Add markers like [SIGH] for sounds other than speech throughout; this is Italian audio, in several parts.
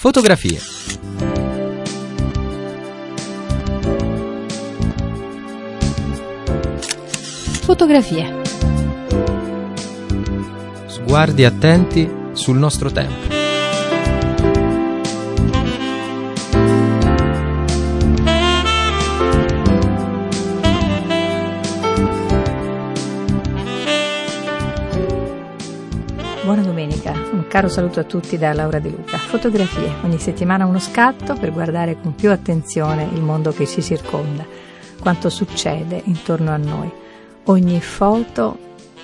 Fotografie. Fotografie. Sguardi attenti sul nostro tempo. Caro saluto a tutti da Laura De Luca. Fotografie, ogni settimana uno scatto per guardare con più attenzione il mondo che ci circonda, quanto succede intorno a noi. Ogni foto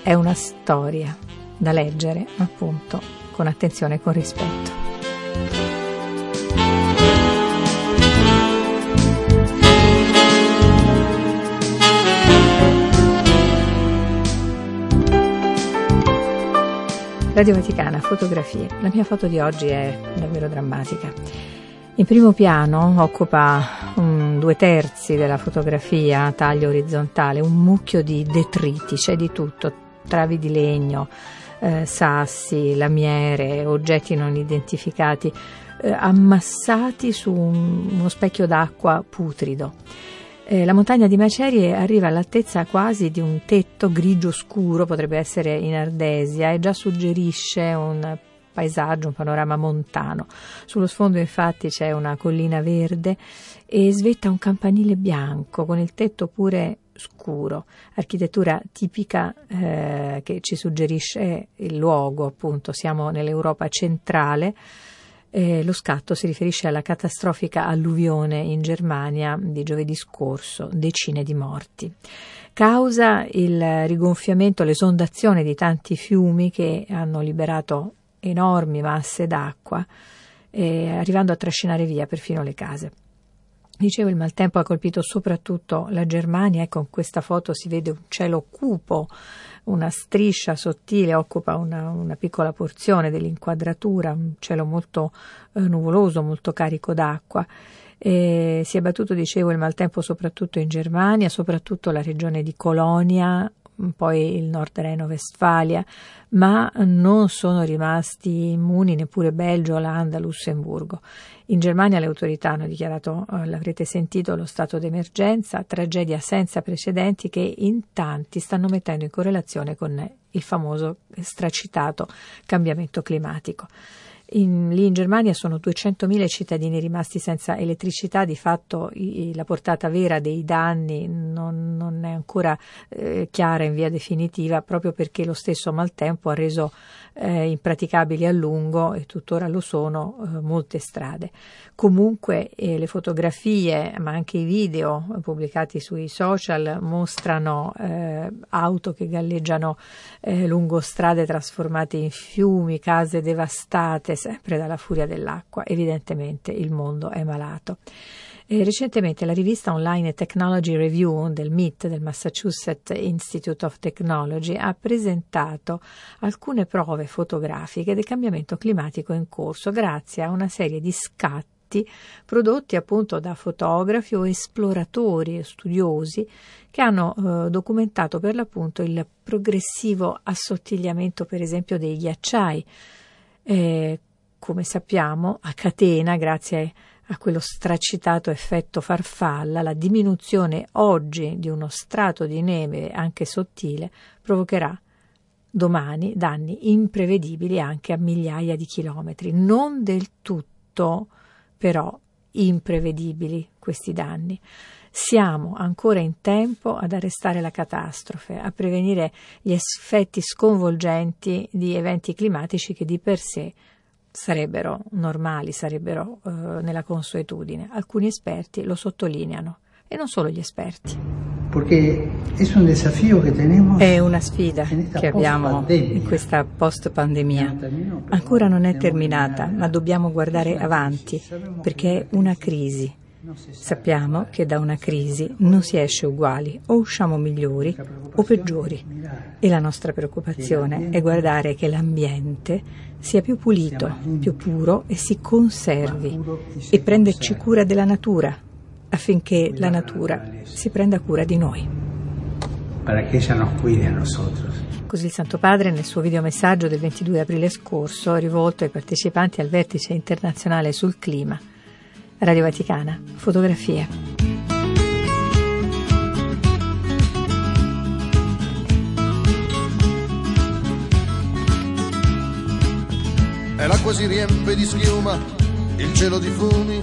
è una storia da leggere, appunto, con attenzione e con rispetto. Radio Vaticana, fotografie. La mia foto di oggi è davvero drammatica. In primo piano occupa um, due terzi della fotografia, taglio orizzontale, un mucchio di detriti, c'è di tutto, travi di legno, eh, sassi, lamiere, oggetti non identificati, eh, ammassati su un, uno specchio d'acqua putrido. Eh, la montagna di Macerie arriva all'altezza quasi di un tetto grigio scuro, potrebbe essere in Ardesia, e già suggerisce un paesaggio, un panorama montano. Sullo sfondo infatti c'è una collina verde e svetta un campanile bianco con il tetto pure scuro, architettura tipica eh, che ci suggerisce il luogo, appunto, siamo nell'Europa centrale eh, lo scatto si riferisce alla catastrofica alluvione in Germania di giovedì scorso, decine di morti. Causa il rigonfiamento, l'esondazione di tanti fiumi che hanno liberato enormi masse d'acqua, eh, arrivando a trascinare via perfino le case. Dicevo, il maltempo ha colpito soprattutto la Germania, ecco in questa foto si vede un cielo cupo, una striscia sottile occupa una, una piccola porzione dell'inquadratura, un cielo molto eh, nuvoloso, molto carico d'acqua. E si è battuto, dicevo, il maltempo soprattutto in Germania, soprattutto la regione di Colonia, poi il nord Reno-Vestfalia, ma non sono rimasti immuni neppure Belgio, Olanda, Lussemburgo. In Germania le autorità hanno dichiarato, eh, l'avrete sentito, lo stato d'emergenza, tragedia senza precedenti che in tanti stanno mettendo in correlazione con il famoso stracitato cambiamento climatico. In, lì in Germania sono 200.000 cittadini rimasti senza elettricità, di fatto i, la portata vera dei danni non, non è ancora eh, chiara in via definitiva proprio perché lo stesso maltempo ha reso eh, impraticabili a lungo e tuttora lo sono eh, molte strade. Comunque eh, le fotografie ma anche i video pubblicati sui social mostrano eh, auto che galleggiano eh, lungo strade trasformate in fiumi, case devastate sempre dalla furia dell'acqua. Evidentemente il mondo è malato. E recentemente la rivista online Technology Review del MIT, del Massachusetts Institute of Technology, ha presentato alcune prove fotografiche del cambiamento climatico in corso grazie a una serie di scatti prodotti appunto da fotografi o esploratori e studiosi che hanno eh, documentato per l'appunto il progressivo assottigliamento per esempio dei ghiacciai. Eh, come sappiamo, a catena, grazie a quello stracitato effetto farfalla, la diminuzione oggi di uno strato di neve anche sottile provocherà domani danni imprevedibili anche a migliaia di chilometri, non del tutto però imprevedibili questi danni. Siamo ancora in tempo ad arrestare la catastrofe, a prevenire gli effetti sconvolgenti di eventi climatici che di per sé sarebbero normali, sarebbero eh, nella consuetudine. Alcuni esperti lo sottolineano e non solo gli esperti. È una sfida che abbiamo in questa post-pandemia. Ancora non è terminata, ma dobbiamo guardare avanti perché è una crisi Sappiamo che da una crisi non si esce uguali, o usciamo migliori o peggiori. E la nostra preoccupazione è guardare che l'ambiente sia più pulito, più puro e si conservi e prenderci cura della natura affinché la natura si prenda cura di noi. Così il Santo Padre nel suo videomessaggio del 22 aprile scorso rivolto ai partecipanti al vertice internazionale sul clima. Radio Vaticana, fotografie. E l'acqua si riempie di schiuma, il cielo di fumi,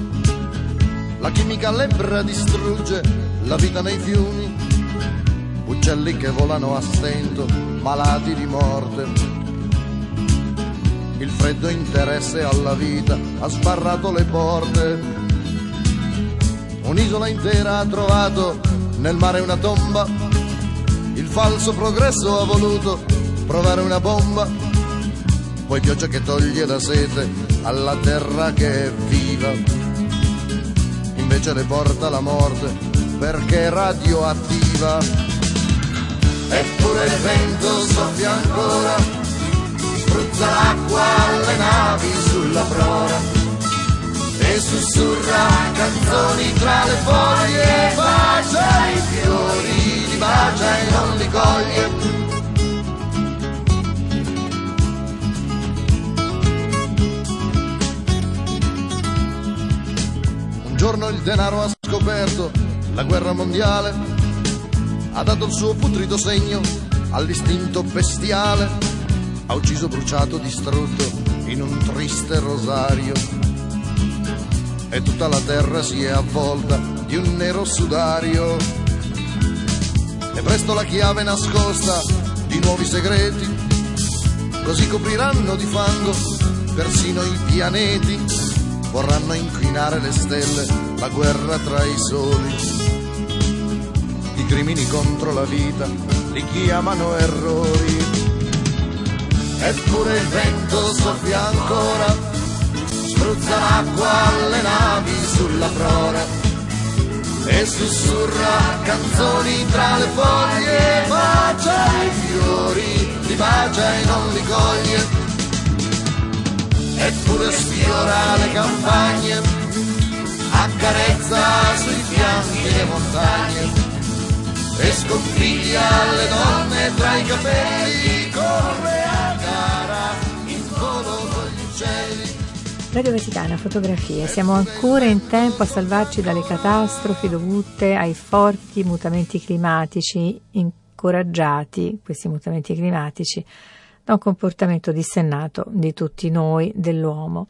la chimica lebbra distrugge la vita nei fiumi, uccelli che volano a stento, malati di morte. Il freddo interesse alla vita ha sbarrato le porte. Un'isola intera ha trovato nel mare una tomba. Il falso progresso ha voluto provare una bomba. Poi pioggia che toglie la sete alla terra che è viva. Invece le porta la morte perché è radioattiva. Eppure il vento soffia ancora, spruzza l'acqua alle navi sulla prora e sussurra canzoni tra le foglie, bacia i fiori, li bacia e non li coglie. Un giorno il denaro ha scoperto la guerra mondiale, ha dato il suo putrido segno all'istinto bestiale, ha ucciso, bruciato, distrutto in un triste rosario e tutta la terra si è avvolta di un nero sudario. E presto la chiave nascosta di nuovi segreti, così copriranno di fango persino i pianeti, vorranno inquinare le stelle, la guerra tra i soli. I crimini contro la vita li chiamano errori. Eppure il vento soffia ancora spruzza l'acqua alle navi sulla prora e sussurra canzoni tra le foglie, bacia i fiori, li bacia e non li coglie, eppure sfiora le campagne, accarezza sui fianchi le montagne e sconfiglia le donne tra i capelli, corre Radio Vaticana, fotografie. Siamo ancora in tempo a salvarci dalle catastrofi dovute ai forti mutamenti climatici, incoraggiati, questi mutamenti climatici, da un comportamento dissennato di tutti noi, dell'uomo.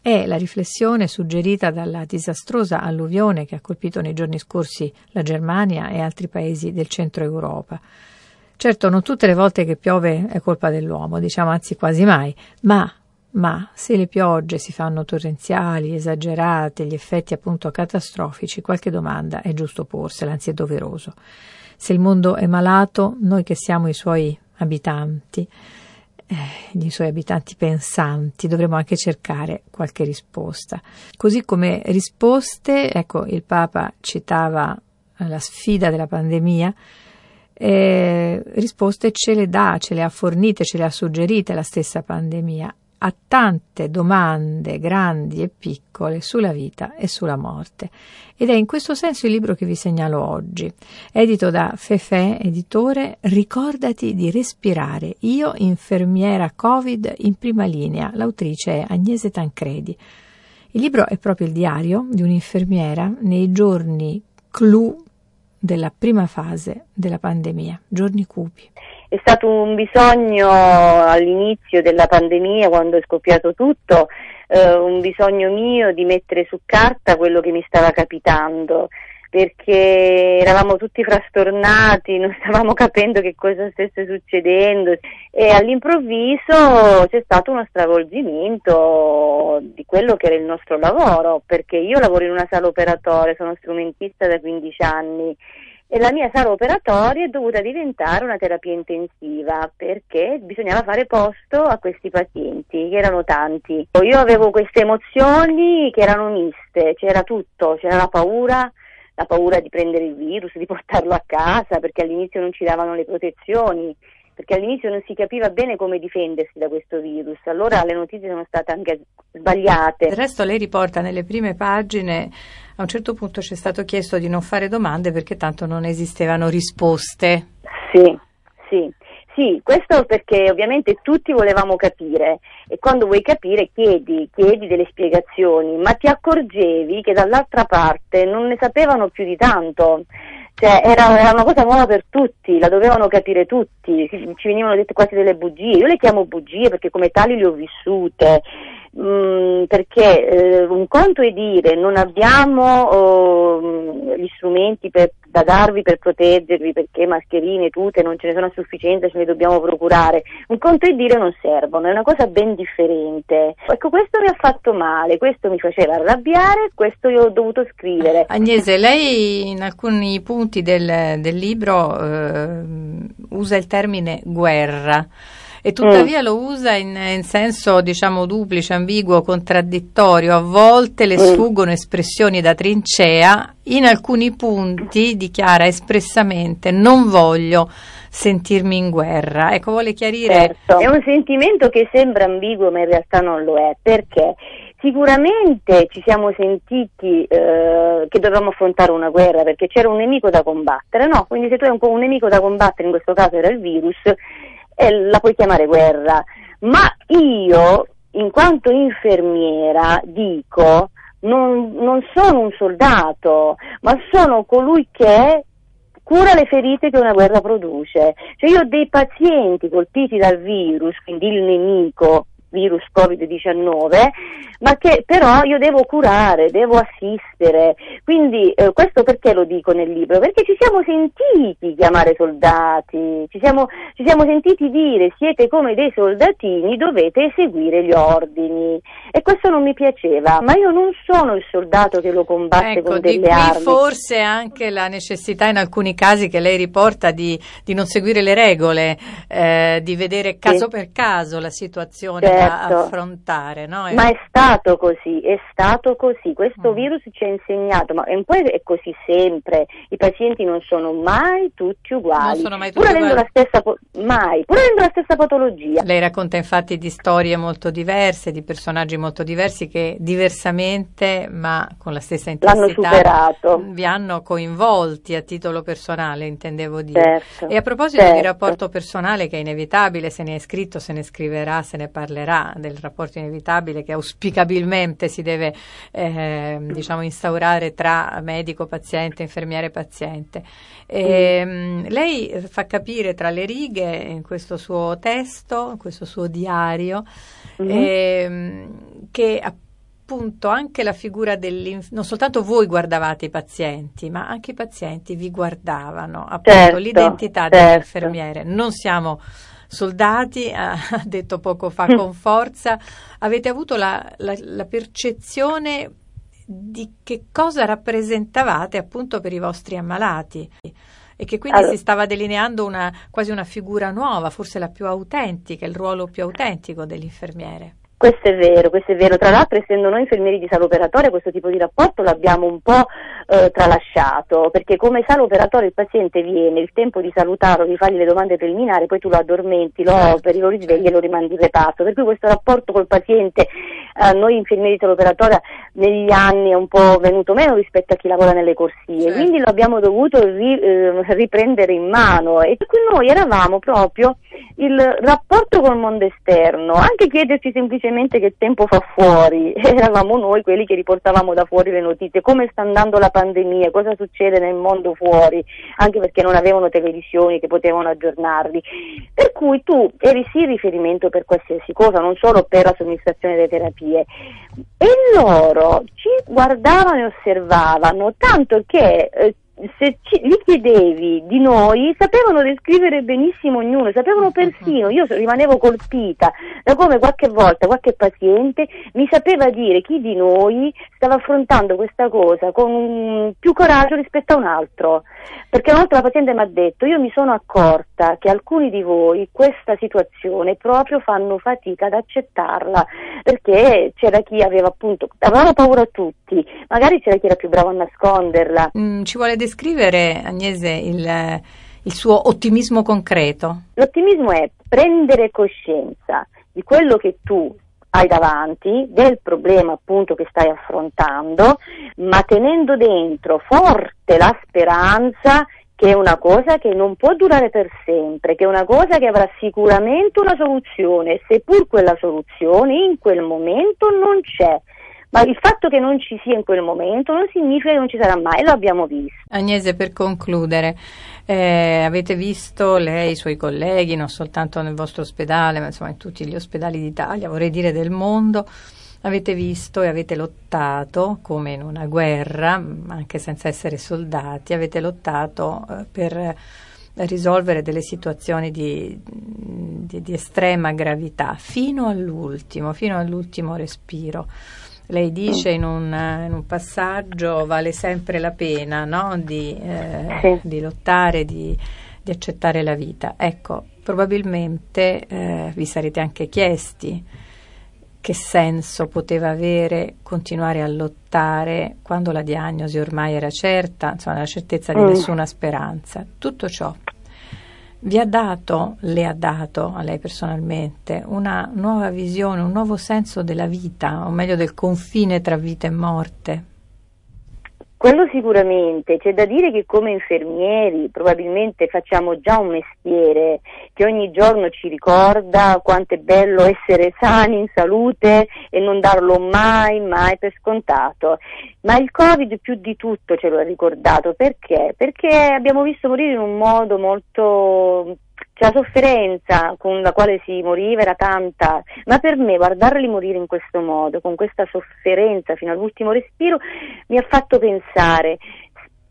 È la riflessione suggerita dalla disastrosa alluvione che ha colpito nei giorni scorsi la Germania e altri paesi del centro Europa. Certo, non tutte le volte che piove è colpa dell'uomo, diciamo anzi quasi mai, ma ma se le piogge si fanno torrenziali, esagerate, gli effetti appunto catastrofici, qualche domanda è giusto porsela, anzi è doveroso. Se il mondo è malato, noi che siamo i suoi abitanti, eh, i suoi abitanti pensanti, dovremmo anche cercare qualche risposta. Così come risposte, ecco, il Papa citava la sfida della pandemia, eh, risposte ce le dà, ce le ha fornite, ce le ha suggerite la stessa pandemia ha tante domande grandi e piccole sulla vita e sulla morte. Ed è in questo senso il libro che vi segnalo oggi. Edito da Fefe, editore, Ricordati di respirare. Io, infermiera Covid in prima linea. L'autrice è Agnese Tancredi. Il libro è proprio il diario di un'infermiera nei giorni clou della prima fase della pandemia, giorni cupi. È stato un bisogno all'inizio della pandemia, quando è scoppiato tutto, eh, un bisogno mio di mettere su carta quello che mi stava capitando, perché eravamo tutti frastornati, [LAUGHS] non stavamo capendo che cosa stesse succedendo e all'improvviso c'è stato uno stravolgimento di quello che era il nostro lavoro, perché io lavoro in una sala operatoria, sono strumentista da 15 anni e la mia sala operatoria è dovuta diventare una terapia intensiva perché bisognava fare posto a questi pazienti, che erano tanti. Io avevo queste emozioni che erano miste, c'era tutto, c'era la paura, la paura di prendere il virus, di portarlo a casa perché all'inizio non ci davano le protezioni, perché all'inizio non si capiva bene come difendersi da questo virus, allora le notizie sono state anche sbagliate. Del resto lei riporta nelle prime pagine a un certo punto ci è stato chiesto di non fare domande perché tanto non esistevano risposte. Sì, sì. Sì, questo perché ovviamente tutti volevamo capire e quando vuoi capire chiedi, chiedi delle spiegazioni, ma ti accorgevi che dall'altra parte non ne sapevano più di tanto. Cioè, era, era, una cosa nuova per tutti, la dovevano capire tutti, ci venivano dette quasi delle bugie, io le chiamo bugie perché come tali le ho vissute, mm, perché eh, un conto è dire non abbiamo oh, gli strumenti per da darvi per proteggervi perché mascherine, tute non ce ne sono a sufficienza, ce ne dobbiamo procurare. Un conto è dire non servono, è una cosa ben differente. Ecco, questo mi ha fatto male, questo mi faceva arrabbiare, questo io ho dovuto scrivere. Agnese, lei in alcuni punti del, del libro eh, usa il termine guerra e tuttavia mm. lo usa in, in, senso diciamo duplice, ambiguo, contraddittorio. A volte le mm. sfuggono espressioni da trincea, in alcuni punti dichiara espressamente non voglio sentirmi in guerra. Ecco, vuole chiarire. Certo. È un sentimento che sembra ambiguo, ma in realtà non lo è. Perché? Sicuramente ci siamo sentiti eh, che dovevamo affrontare una guerra perché c'era un nemico da combattere, no? Quindi se tu hai un, un nemico da combattere, in questo caso era il virus, eh, la puoi chiamare guerra, ma io, in quanto infermiera, dico, non, non sono un soldato, ma sono colui che cura le ferite che una guerra produce. Cioè io ho dei pazienti colpiti dal virus, quindi il nemico, virus Covid-19, ma che però io devo curare, devo assistere. Quindi eh, questo perché lo dico nel libro? Perché ci siamo sentiti chiamare soldati, ci siamo, ci siamo sentiti dire siete come dei soldatini, dovete eseguire gli ordini. E questo non mi piaceva, ma io non sono il soldato che lo combatte ecco, con delle armi. forse anche la necessità in alcuni casi che lei riporta di, di non seguire le regole, eh, di vedere caso sì. per caso la situazione. Certo da affrontare. No? Ma è stato così, è stato così. Questo mm. virus ci ha insegnato, ma un po' è così sempre. I pazienti non sono mai tutti uguali. Non sono mai tutti pur avendo uguali. la stessa, mai, pur avendo la stessa patologia. Lei racconta infatti di storie molto diverse, di personaggi molto diversi che diversamente, ma con la stessa intensità. Vi hanno coinvolti a titolo personale, intendevo dire. Certo, e a proposito certo. di rapporto personale, che è inevitabile, se ne è scritto, se ne scriverà, se ne parlerà del rapporto inevitabile che auspicabilmente si deve eh, diciamo instaurare tra medico paziente, infermiere paziente. E, mm. Lei fa capire tra le righe in questo suo testo, in questo suo diario, mm-hmm. eh, che appunto anche la figura dell'infermiere, non soltanto voi guardavate i pazienti, ma anche i pazienti vi guardavano, appunto certo, l'identità certo. dell'infermiere. Non siamo soldati, [LAUGHS] ha detto poco fa con forza, avete avuto la, la, la percezione di che cosa rappresentavate appunto per i vostri ammalati e che quindi allora. si stava delineando una, quasi una figura nuova, forse la più autentica, il ruolo più autentico dell'infermiere. Questo è vero, questo è vero. Tra l'altro, essendo noi infermieri di sala operatoria, questo tipo di rapporto l'abbiamo un po' eh, tralasciato, perché come sala operatoria il paziente viene, il tempo di salutarlo, di fargli le domande preliminari, poi tu lo addormenti, lo certo. operi, lo risvegli e lo rimandi in reparto. Per cui questo rapporto col paziente, eh, noi infermieri di sala operatoria, negli anni è un po' venuto meno rispetto a chi lavora nelle corsie, certo. quindi lo abbiamo dovuto ri, eh, riprendere in mano e qui noi eravamo proprio il rapporto col mondo esterno, anche chiederci semplicemente che tempo fa fuori, [LAUGHS] eravamo noi quelli che riportavamo da fuori le notizie, come sta andando la pandemia, cosa succede nel mondo fuori, anche perché non avevano televisioni che potevano aggiornarli. Per cui tu eri sì riferimento per qualsiasi cosa, non solo per la somministrazione delle terapie. E loro ci guardavano e osservavano, tanto che eh, se ci, gli chiedevi di noi, sapevano descrivere benissimo ognuno, sapevano persino, io rimanevo colpita da come qualche volta qualche paziente mi sapeva dire chi di noi stava affrontando questa cosa con più coraggio rispetto a un altro. Perché una volta la paziente mi ha detto, io mi sono accorta che alcuni di voi questa situazione proprio fanno fatica ad accettarla, perché c'era chi aveva appunto, avevano paura tutti, magari c'era chi era più bravo a nasconderla. Mm, ci vuole descrivere, Agnese, il, il suo ottimismo concreto? L'ottimismo è prendere coscienza di quello che tu hai davanti, del problema appunto che stai affrontando, ma tenendo dentro forte la speranza che è una cosa che non può durare per sempre, che è una cosa che avrà sicuramente una soluzione, seppur quella soluzione in quel momento non c'è. Ma il fatto che non ci sia in quel momento non significa che non ci sarà mai, lo abbiamo visto. Agnese, per concludere, eh, avete visto lei i suoi colleghi, non soltanto nel vostro ospedale, ma insomma in tutti gli ospedali d'Italia, vorrei dire del mondo, avete visto e avete lottato come in una guerra, anche senza essere soldati, avete lottato eh, per risolvere delle situazioni di, di, di, estrema gravità fino all'ultimo, fino all'ultimo respiro. Lei dice in un, in un passaggio vale sempre la pena no? di, eh, sì. di, lottare, di, di, accettare la vita. Ecco, probabilmente eh, vi sarete anche chiesti che senso poteva avere continuare a lottare quando la diagnosi ormai era certa, insomma la certezza di mm. nessuna speranza. Tutto ciò vi ha dato, le ha dato a lei personalmente, una nuova visione, un nuovo senso della vita, o meglio del confine tra vita e morte? Quello sicuramente, c'è da dire che come infermieri probabilmente facciamo già un mestiere che ogni giorno ci ricorda quanto è bello essere sani, in salute e non darlo mai, mai per scontato. Ma il Covid più di tutto ce lo ha ricordato, perché? Perché abbiamo visto morire in un modo molto la sofferenza con la quale si moriva era tanta, ma per me guardarli morire in questo modo, con questa sofferenza fino all'ultimo respiro, mi ha fatto pensare,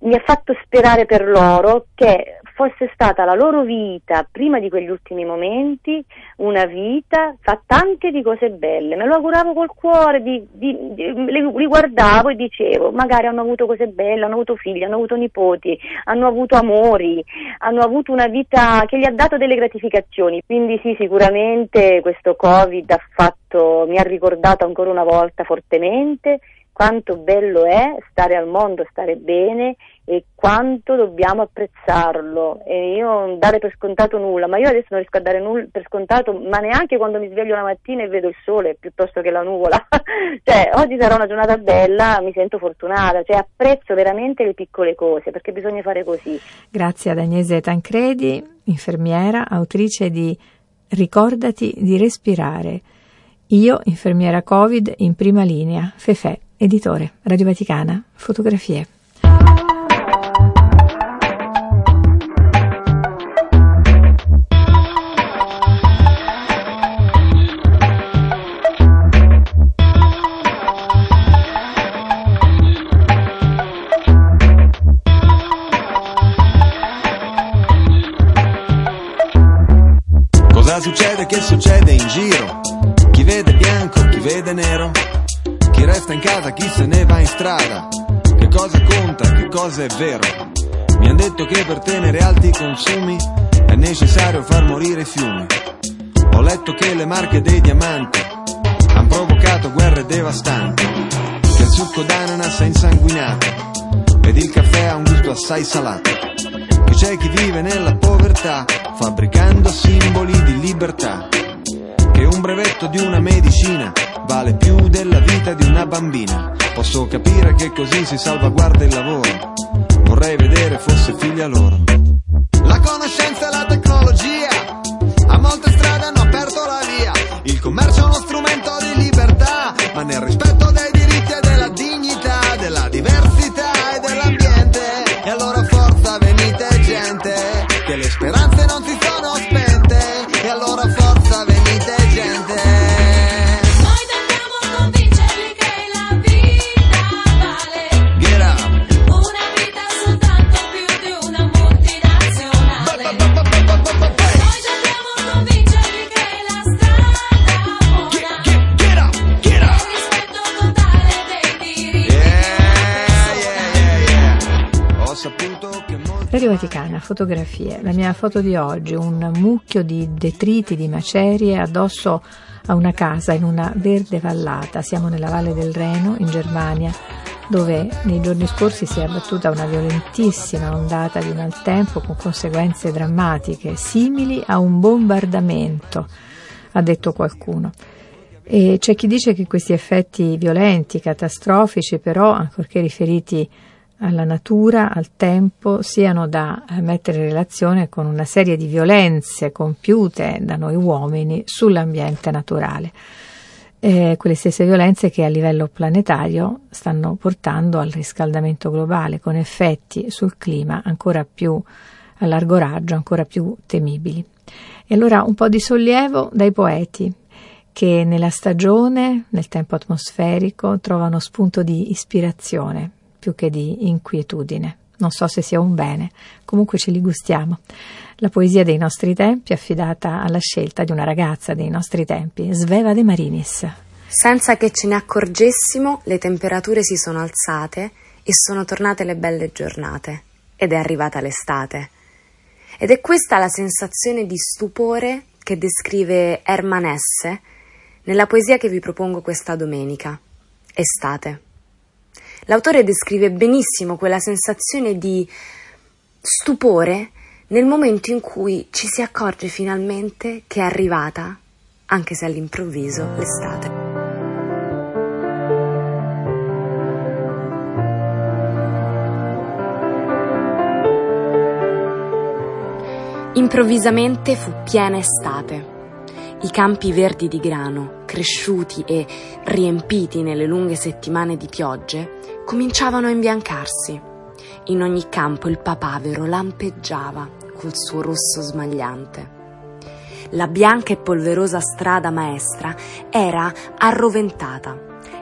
mi ha fatto sperare per loro che fosse stata la loro vita, prima di quegli ultimi momenti, una vita fatta anche di cose belle. Me lo auguravo col cuore, di, di, di, li, guardavo e dicevo, magari hanno avuto cose belle, hanno avuto figli, hanno avuto nipoti, hanno avuto amori, hanno avuto una vita che gli ha dato delle gratificazioni. Quindi sì, sicuramente questo Covid ha fatto, mi ha ricordato ancora una volta fortemente quanto bello è stare al mondo, stare bene e quanto dobbiamo apprezzarlo e io non dare per scontato nulla, ma io adesso non riesco a dare nulla per scontato, ma neanche quando mi sveglio la mattina e vedo il sole piuttosto che la nuvola, [LAUGHS] cioè oggi sarà una giornata bella, mi sento fortunata, cioè apprezzo veramente le piccole cose perché bisogna fare così. Grazie ad Agnese Tancredi, infermiera, autrice di Ricordati di respirare. Io, infermiera Covid, in prima linea, Fefe, editore, Radio Vaticana, fotografie. succede, che succede in giro? Chi vede bianco, chi vede nero? Chi resta in casa, chi se ne va in strada? Che cosa conta, che cosa è vero? Mi han detto che per tenere alti i consumi è necessario far morire i fiumi. Ho letto che le marche dei diamanti hanno provocato guerre devastanti, che il succo d'ananas è insanguinato ed il caffè ha un gusto assai salato. Che c'è chi vive nella povertà fabbricando simboli di libertà. Che un brevetto di una medicina vale più della vita di una bambina. Posso capire che così si salvaguarda il lavoro. Vorrei vedere fosse figlia loro. La conoscenza e la tecnologia fotografie. La mia foto di oggi, un mucchio di detriti, di macerie addosso a una casa in una verde vallata. Siamo nella Valle del Reno, in Germania, dove nei giorni scorsi si è abbattuta una violentissima ondata di maltempo con conseguenze drammatiche, simili a un bombardamento, ha detto qualcuno. E c'è chi dice che questi effetti violenti, catastrofici, però, ancorché riferiti alla natura, al tempo, siano da mettere in relazione con una serie di violenze compiute da noi uomini sull'ambiente naturale. Eh, quelle stesse violenze che a livello planetario stanno portando al riscaldamento globale con effetti sul clima ancora più a largo raggio, ancora più temibili. E allora un po' di sollievo dai poeti che nella stagione, nel tempo atmosferico, trovano spunto di ispirazione più che di inquietudine. Non so se sia un bene, comunque ce li gustiamo. La poesia dei nostri tempi affidata alla scelta di una ragazza dei nostri tempi, Sveva De Marinis. Senza che ce ne accorgessimo, le temperature si sono alzate e sono tornate le belle giornate ed è arrivata l'estate. Ed è questa la sensazione di stupore che descrive Herman Hesse nella poesia che vi propongo questa domenica, Estate. L'autore descrive benissimo quella sensazione di stupore nel momento in cui ci si accorge finalmente che è arrivata, anche se all'improvviso, l'estate. Improvvisamente fu piena estate. I campi verdi di grano, cresciuti e riempiti nelle lunghe settimane di piogge, cominciavano a imbiancarsi. In ogni campo il papavero lampeggiava col suo rosso smagliante. La bianca e polverosa strada maestra era arroventata.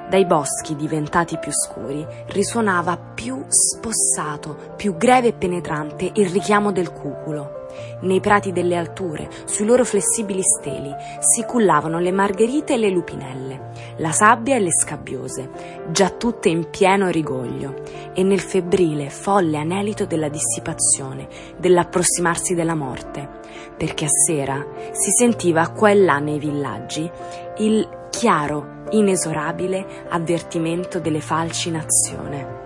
Dai boschi diventati più scuri risuonava più spossato, più greve e penetrante il richiamo del cuculo. Nei prati delle alture, sui loro flessibili steli, si cullavano le margherite e le lupinelle, la sabbia e le scabbiose, già tutte in pieno rigoglio, e nel febbrile, folle anelito della dissipazione, dell'approssimarsi della morte, perché a sera si sentiva qua e là nei villaggi il chiaro, inesorabile avvertimento delle falci in azione.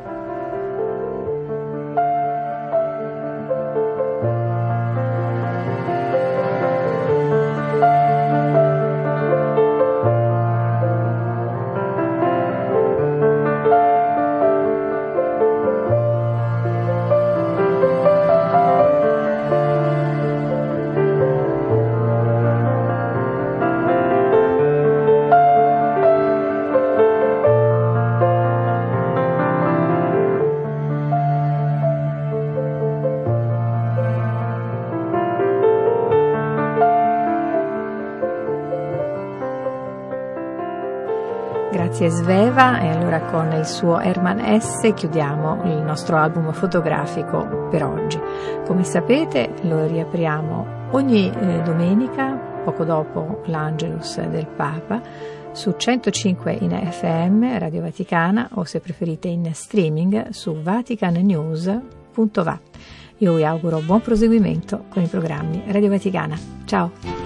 Grazie Sveva e allora con il suo Herman S chiudiamo il nostro album fotografico per oggi. Come sapete lo riapriamo ogni eh, domenica, poco dopo l'Angelus del Papa, su 105 in FM Radio Vaticana o se preferite in streaming su vaticannews.va. Io vi auguro buon proseguimento con i programmi Radio Vaticana. Ciao!